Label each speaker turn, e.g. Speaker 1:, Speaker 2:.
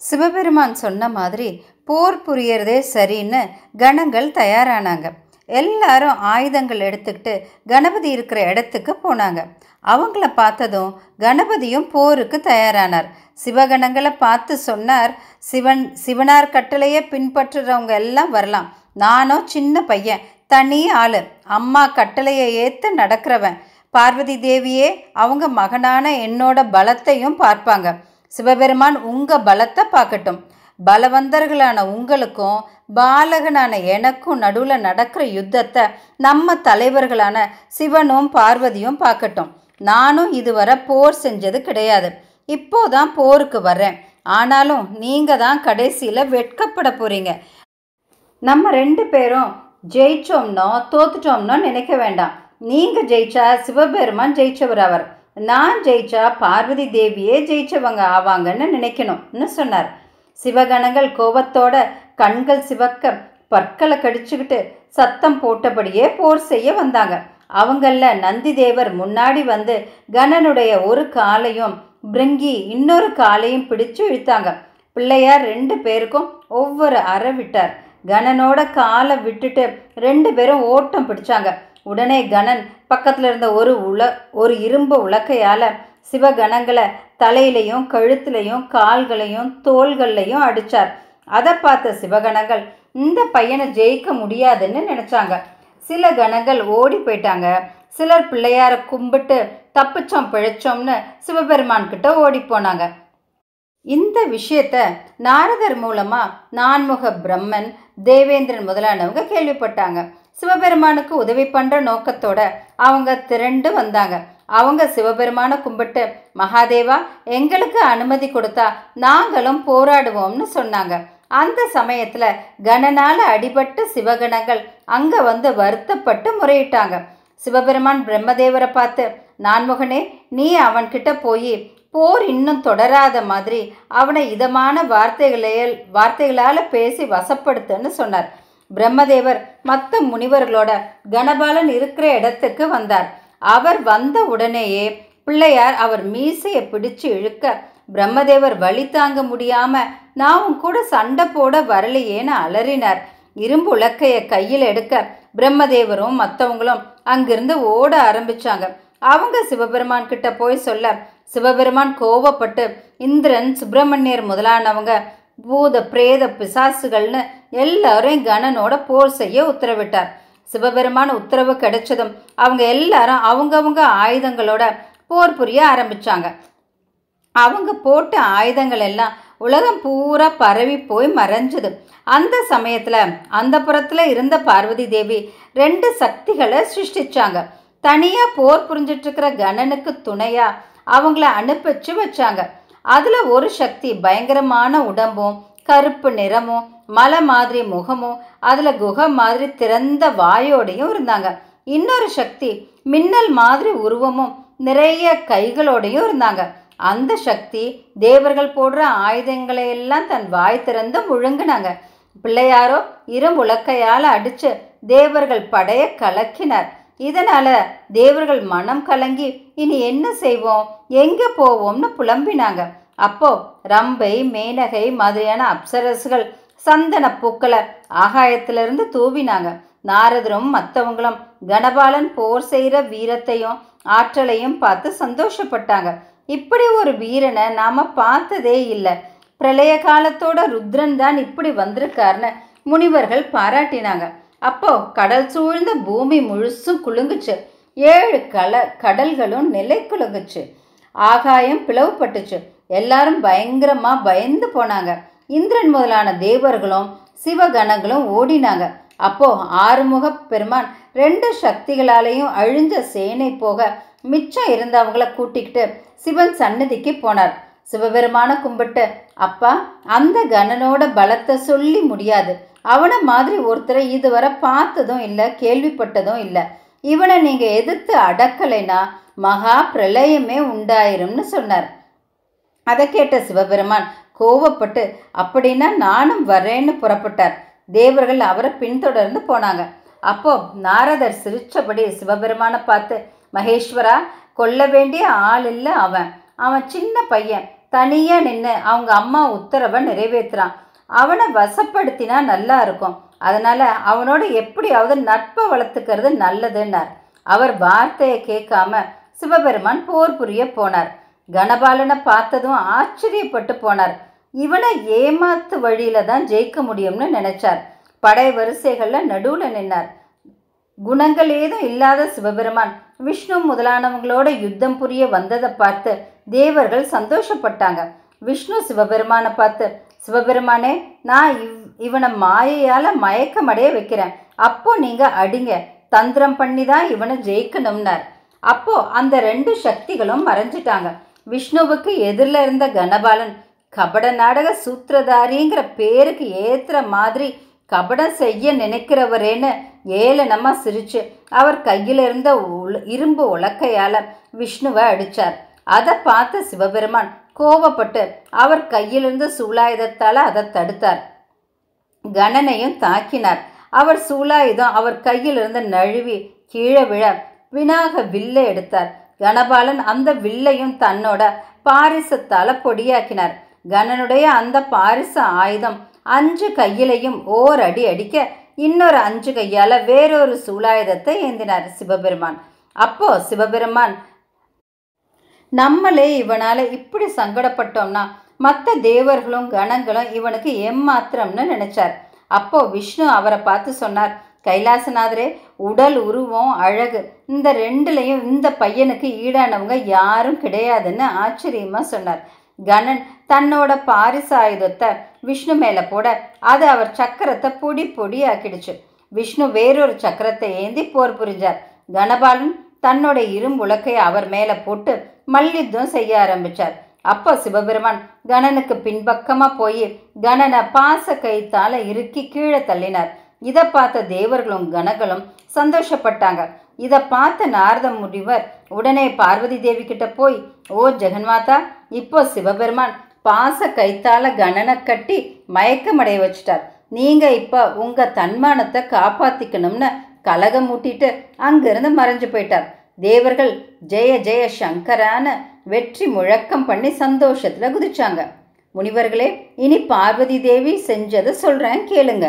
Speaker 1: சிவபெருமான் சொன்ன மாதிரி போர் புரியறதே சரின்னு கணங்கள் தயாரானாங்க. எல்லாரும் ஆயுதங்கள் எடுத்துக்கிட்டு கணபதி இருக்கிற இடத்துக்கு போனாங்க. அவங்கள பார்த்ததும் கணபதியும் போருக்கு தயாரானார். சிவகணங்களை பார்த்து சொன்னார் சிவன் சிவனார் கட்டளையை பின்பற்றுறவங்க எல்லாம் வரலாம். நானும் சின்ன பையன் தனி ஆள் அம்மா கட்டளையை ஏற்று நடக்கிறவன். பார்வதி தேவியே அவங்க மகனான என்னோட பலத்தையும் பார்ப்பாங்க. சிவபெருமான் உங்கள் பலத்தை பார்க்கட்டும். பலவந்தர்களான உங்களுக்கும் பாலகனான எனக்கும் நடுவில் நடக்கிற யுத்தத்தை நம்ம தலைவர்களான சிவனும் பார்வதியும் பார்க்கட்டும். நானும் இதுவரை போர் செஞ்சது கிடையாது. இப்போதான் போருக்கு வர்றேன். ஆனாலும் நீங்கள் தான் கடைசியில் வெட்கப்பட போகிறீங்க நம்ம ரெண்டு பேரும் ஜெயிச்சோம்னோ தோத்துட்டோம்னோ நினைக்க வேண்டாம். நீங்கள் ஜெயிச்சா சிவபெருமான் ஜெயிச்சவர் அவர். நான் ஜெயிச்சா பார்வதி தேவியே ஜெயிச்சவங்க ஆவாங்கன்னு நினைக்கணும்னு சொன்னார். சிவகணங்கள் கோபத்தோட கண்கள் சிவக்க பற்களை கடிச்சுக்கிட்டு சத்தம் போட்டபடியே போர் செய்ய வந்தாங்க. அவங்கள நந்தி தேவர் முன்னாடி வந்து கணனுடைய ஒரு காலையும் பிருங்கி இன்னொரு காலையும் பிடிச்சு இழுத்தாங்க. பிள்ளையார் ரெண்டு பேருக்கும் ஒவ்வொரு அறை விட்டார். கணனோட காலை விட்டுட்டு ரெண்டு பேரும் ஓட்டம் பிடிச்சாங்க. உடனே கணன் பக்கத்தில் இருந்த ஒரு உல ஒரு இரும்பு உலக்கையால் சிவகணங்களை தலையிலையும் கழுத்துலையும் கால்களையும் தோள்கள்லையும் அடித்தார் அதை பார்த்த சிவகணங்கள் இந்த பையனை ஜெயிக்க முடியாதுன்னு நினச்சாங்க. சில கணங்கள் ஓடி போயிட்டாங்க. சிலர் பிள்ளையாரை கும்பிட்டு தப்பிச்சோம் பிழைச்சோம்னு சிவபெருமான்கிட்ட ஓடி போனாங்க. இந்த விஷயத்த நாரதர் மூலமாக நான்முக பிரம்மன் தேவேந்திரன் முதலானவங்க கேள்விப்பட்டாங்க. சிவபெருமானுக்கு உதவி பண்ணுற நோக்கத்தோட அவங்க திரண்டு வந்தாங்க. அவங்க சிவபெருமான கும்பிட்டு மகாதேவா எங்களுக்கு அனுமதி கொடுத்தா நாங்களும் போராடுவோம்னு சொன்னாங்க. அந்த சமயத்தில் கணனால அடிபட்ட சிவகணங்கள் அங்கே வந்து வருத்தப்பட்டு முறையிட்டாங்க. சிவபெருமான் பிரம்மதேவரை பார்த்து நான்முகனே நீ அவன்கிட்ட போய் போர் இன்னும் தொடராத மாதிரி அவனை இதமான வார்த்தைகளையல் வார்த்தைகளால் பேசி வசப்படுத்துன்னு சொன்னார். பிரம்மதேவர் மற்ற முனிவர்களோட கணபாலன் இருக்கிற இடத்துக்கு வந்தார். அவர் வந்த உடனேயே பிள்ளையார் அவர் மீசையை பிடிச்சு இழுக்க பிரம்மதேவர் வழி தாங்க முடியாம நான் கூட சண்டை போட வரலையேன்னு அலறினார். இரும்பு உலக்கைய கையில் எடுக்க பிரம்மதேவரும் மற்றவங்களும் அங்கிருந்து ஓட ஆரம்பிச்சாங்க. அவங்க சிவபெருமான் கிட்ட போய் சொல்ல சிவபெருமான் கோவப்பட்டு இந்திரன் சுப்பிரமணியர் முதலானவங்க பூத பிரேத பிசாசுகள்னு எல்லாரையும் கணனோட போர் செய்ய உத்தரவிட்டார். சிவபெருமான் உத்தரவு கிடைச்சதும் அவங்க எல்லாரும் அவங்கவுங்க ஆயுதங்களோட போர் புரிய ஆரம்பிச்சாங்க. அவங்க போட்ட ஆயுதங்கள் எல்லாம் உலகம் பூரா பரவி போய் மறைஞ்சது. அந்த சமயத்தில் அந்த புறத்தில் இருந்த பார்வதி தேவி ரெண்டு சக்திகளை சிருஷ்டிச்சாங்க. தனியாக போர் புரிஞ்சிட்ருக்கிற கணனுக்கு துணையாக அவங்கள அனுப்பிச்சு வச்சாங்க. அதில் ஒரு சக்தி பயங்கரமான உடம்பும் கருப்பு நிறமும் மலை மாதிரி முகமும் அதில் குகை மாதிரி திறந்த வாயோடையும் இருந்தாங்க. இன்னொரு சக்தி மின்னல் மாதிரி உருவமும் நிறைய கைகளோடையும் இருந்தாங்க. அந்த சக்தி தேவர்கள் போடுற ஆயுதங்களை எல்லாம் தன் வாய் திறந்து முழுங்கினாங்க. பிள்ளையாரோ இரும்புலக்கையால் அடிச்சு தேவர்கள் படைய கலக்கினார். இதனால தேவர்கள் மனம் கலங்கி இனி என்ன செய்வோம்? எங்க போவோம்னு புலம்பினாங்க. அப்போ ரம்பை மேனகை மாதிரியான அப்சரசுகள் சந்தன பூக்களை ஆகாயத்திலிருந்து தூவினாங்க. நாரதரும் மற்றவங்களும் கணபாலன் போர் செய்கிற வீரத்தையும் ஆற்றலையும் பார்த்து சந்தோஷப்பட்டாங்க. இப்படி ஒரு வீரனை நாம பார்த்ததே இல்லை. பிரளய காலத்தோட ருத்ரன் தான் இப்படி வந்திருக்காருன்னு முனிவர்கள் பாராட்டினாங்க. அப்போ கடல் சூழ்ந்த பூமி முழுசும் குலுங்குச்சு. ஏழு கல கடல்களும் நிலை குலுங்குச்சு. ஆகாயம் பிளவுபட்டுச்சு. எல்லாரும் பயங்கரமா பயந்து போனாங்க. இந்திரன் முதலான தேவர்களும் சிவகணங்களும் ஓடினாங்க. அப்போ ஆறுமுக பெருமான் ரெண்டு சக்திகளாலேயும் அழிஞ்ச சேனை போக மிச்சம் இருந்தவங்கள கூட்டிக்கிட்டு சிவன் சன்னதிக்கு போனார். சிவபெருமான கும்பிட்டு அப்பா அந்த கணனோட பலத்தை சொல்லி முடியாது. அவனை மாதிரி ஒருத்தரை இதுவரை பார்த்ததும் இல்லை கேள்விப்பட்டதும் இல்லை. இவனை நீங்கள் எதிர்த்து அடக்கலைனா மகா பிரளயமே உண்டாயிரும்னு சொன்னார். அதை கேட்ட சிவபெருமான் கோவப்பட்டு அப்படின்னா நானும் வரேன்னு புறப்பட்டார். தேவர்கள் அவரை பின்தொடர்ந்து போனாங்க. அப்போ நாரதர் சிரிச்சபடி சிவபெருமானை பார்த்து மகேஸ்வரா கொல்ல வேண்டிய ஆள் இல்லை அவன். அவன் சின்ன பையன். தனியாக நின்று அவங்க அம்மா உத்தரவை நிறைவேற்றுறான் அவனை வசப்படுத்தினா நல்லா இருக்கும். அதனால் அவனோட எப்படியாவது நட்பை வளர்த்துக்கிறது நல்லதுன்னார். அவர் வார்த்தையை கேட்காம சிவபெருமான் போர் புரிய போனார். கணபாலனை பார்த்ததும் ஆச்சரியப்பட்டு போனார். இவனை ஏமாத்து வழியில தான் ஜெயிக்க முடியும்னு நினைச்சார். படை வரிசைகளில் நடுவில் நின்னார். குணங்கள் ஏதும் இல்லாத சிவபெருமான் விஷ்ணு முதலானவங்களோட யுத்தம் புரிய வந்ததை பார்த்து தேவர்கள் சந்தோஷப்பட்டாங்க. விஷ்ணு சிவபெருமானை பார்த்து சிவபெருமானே நான் இவ் இவனை மாயையால் மயக்கமடைய வைக்கிறேன். அப்போ நீங்கள் அடிங்க. தந்திரம் பண்ணி தான் இவனை ஜெயிக்கணும்னார். அப்போ அந்த ரெண்டு சக்திகளும் மறைஞ்சிட்டாங்க. விஷ்ணுவுக்கு எதிரில் இருந்த கணபாலன் கபட நாடக சூத்திரதாரிங்கிற பேருக்கு ஏத்துற மாதிரி கபடம் செய்ய நினைக்கிறவரேன்னு ஏளனமாக சிரிச்சு அவர் கையில் இருந்த உல- இரும்பு உலக்கையால் விஷ்ணுவை அடிச்சார். அதை பார்த்த சிவபெருமான் கோபப்பட்டு அவர் கையிலிருந்து சூலாயுதத்தால் அதை தடுத்தார். கணனையும் தாக்கினார். அவர் சூலாயுதம் அவர் கையிலிருந்து நழுவி கீழே விழ வினாக வில்லை எடுத்தார். கணபாலன் அந்த வில்லையும் தன்னோட பாரிசத்தால் பொடியாக்கினார். கணனுடைய அந்த பாரிச ஆயுதம் அஞ்சு கையிலையும் ஓர் அடி அடிக்க இன்னொரு அஞ்சு கையால் வேறொரு சூலாயுதத்தை ஏந்தினார் சிவபெருமான். அப்போ சிவபெருமான் நம்மளே இவனால் இப்படி சங்கடப்பட்டோம்னா மற்ற தேவர்களும் கணங்களும் இவனுக்கு எம்மாத்திரம்னு நினைச்சார். அப்போ விஷ்ணு அவரை பார்த்து சொன்னார் கைலாசநாதரே உடல் உருவம் அழகு இந்த ரெண்டுலையும் இந்த பையனுக்கு ஈடானவங்க யாரும் கிடையாதுன்னு ஆச்சரியமாக சொன்னார். கணன் தன்னோட பாரிசாயுதத்தை விஷ்ணு மேலே போட அது அவர் சக்கரத்தை பொடி பொடி ஆக்கிடுச்சு விஷ்ணு வேறொரு சக்கரத்தை ஏந்தி போர் புரிஞ்சார். கணபாலன் தன்னுடைய இரும்புலக்கை அவர் மேலே போட்டு மல்யுத்தம் செய்ய ஆரம்பிச்சார். அப்போ சிவபெருமான் கணனுக்கு பின்பக்கமா போய் கணனை பாச கைத்தால இறுக்கி கீழே தள்ளினார். இதை பார்த்த தேவர்களும் கணங்களும் சந்தோஷப்பட்டாங்க. இதை பார்த்த நாரத முனிவர் உடனே பார்வதி தேவி கிட்ட போய் ஓ ஜெகன்மாதா இப்போ சிவபெருமான் பாச கைத்தால கணனை கட்டி மயக்கமடைய வச்சிட்டார். நீங்க இப்போ உங்க தன்மானத்தை காப்பாத்திக்கணும்னு கலகம் மூட்டிட்டு அங்கிருந்து மறைஞ்சு போயிட்டார். தேவர்கள் ஜெய ஜெய சங்கரான வெற்றி முழக்கம் பண்ணி சந்தோஷத்தில் குதிச்சாங்க. முனிவர்களே இனி பார்வதி தேவி செஞ்சதை சொல்கிறேன் கேளுங்க.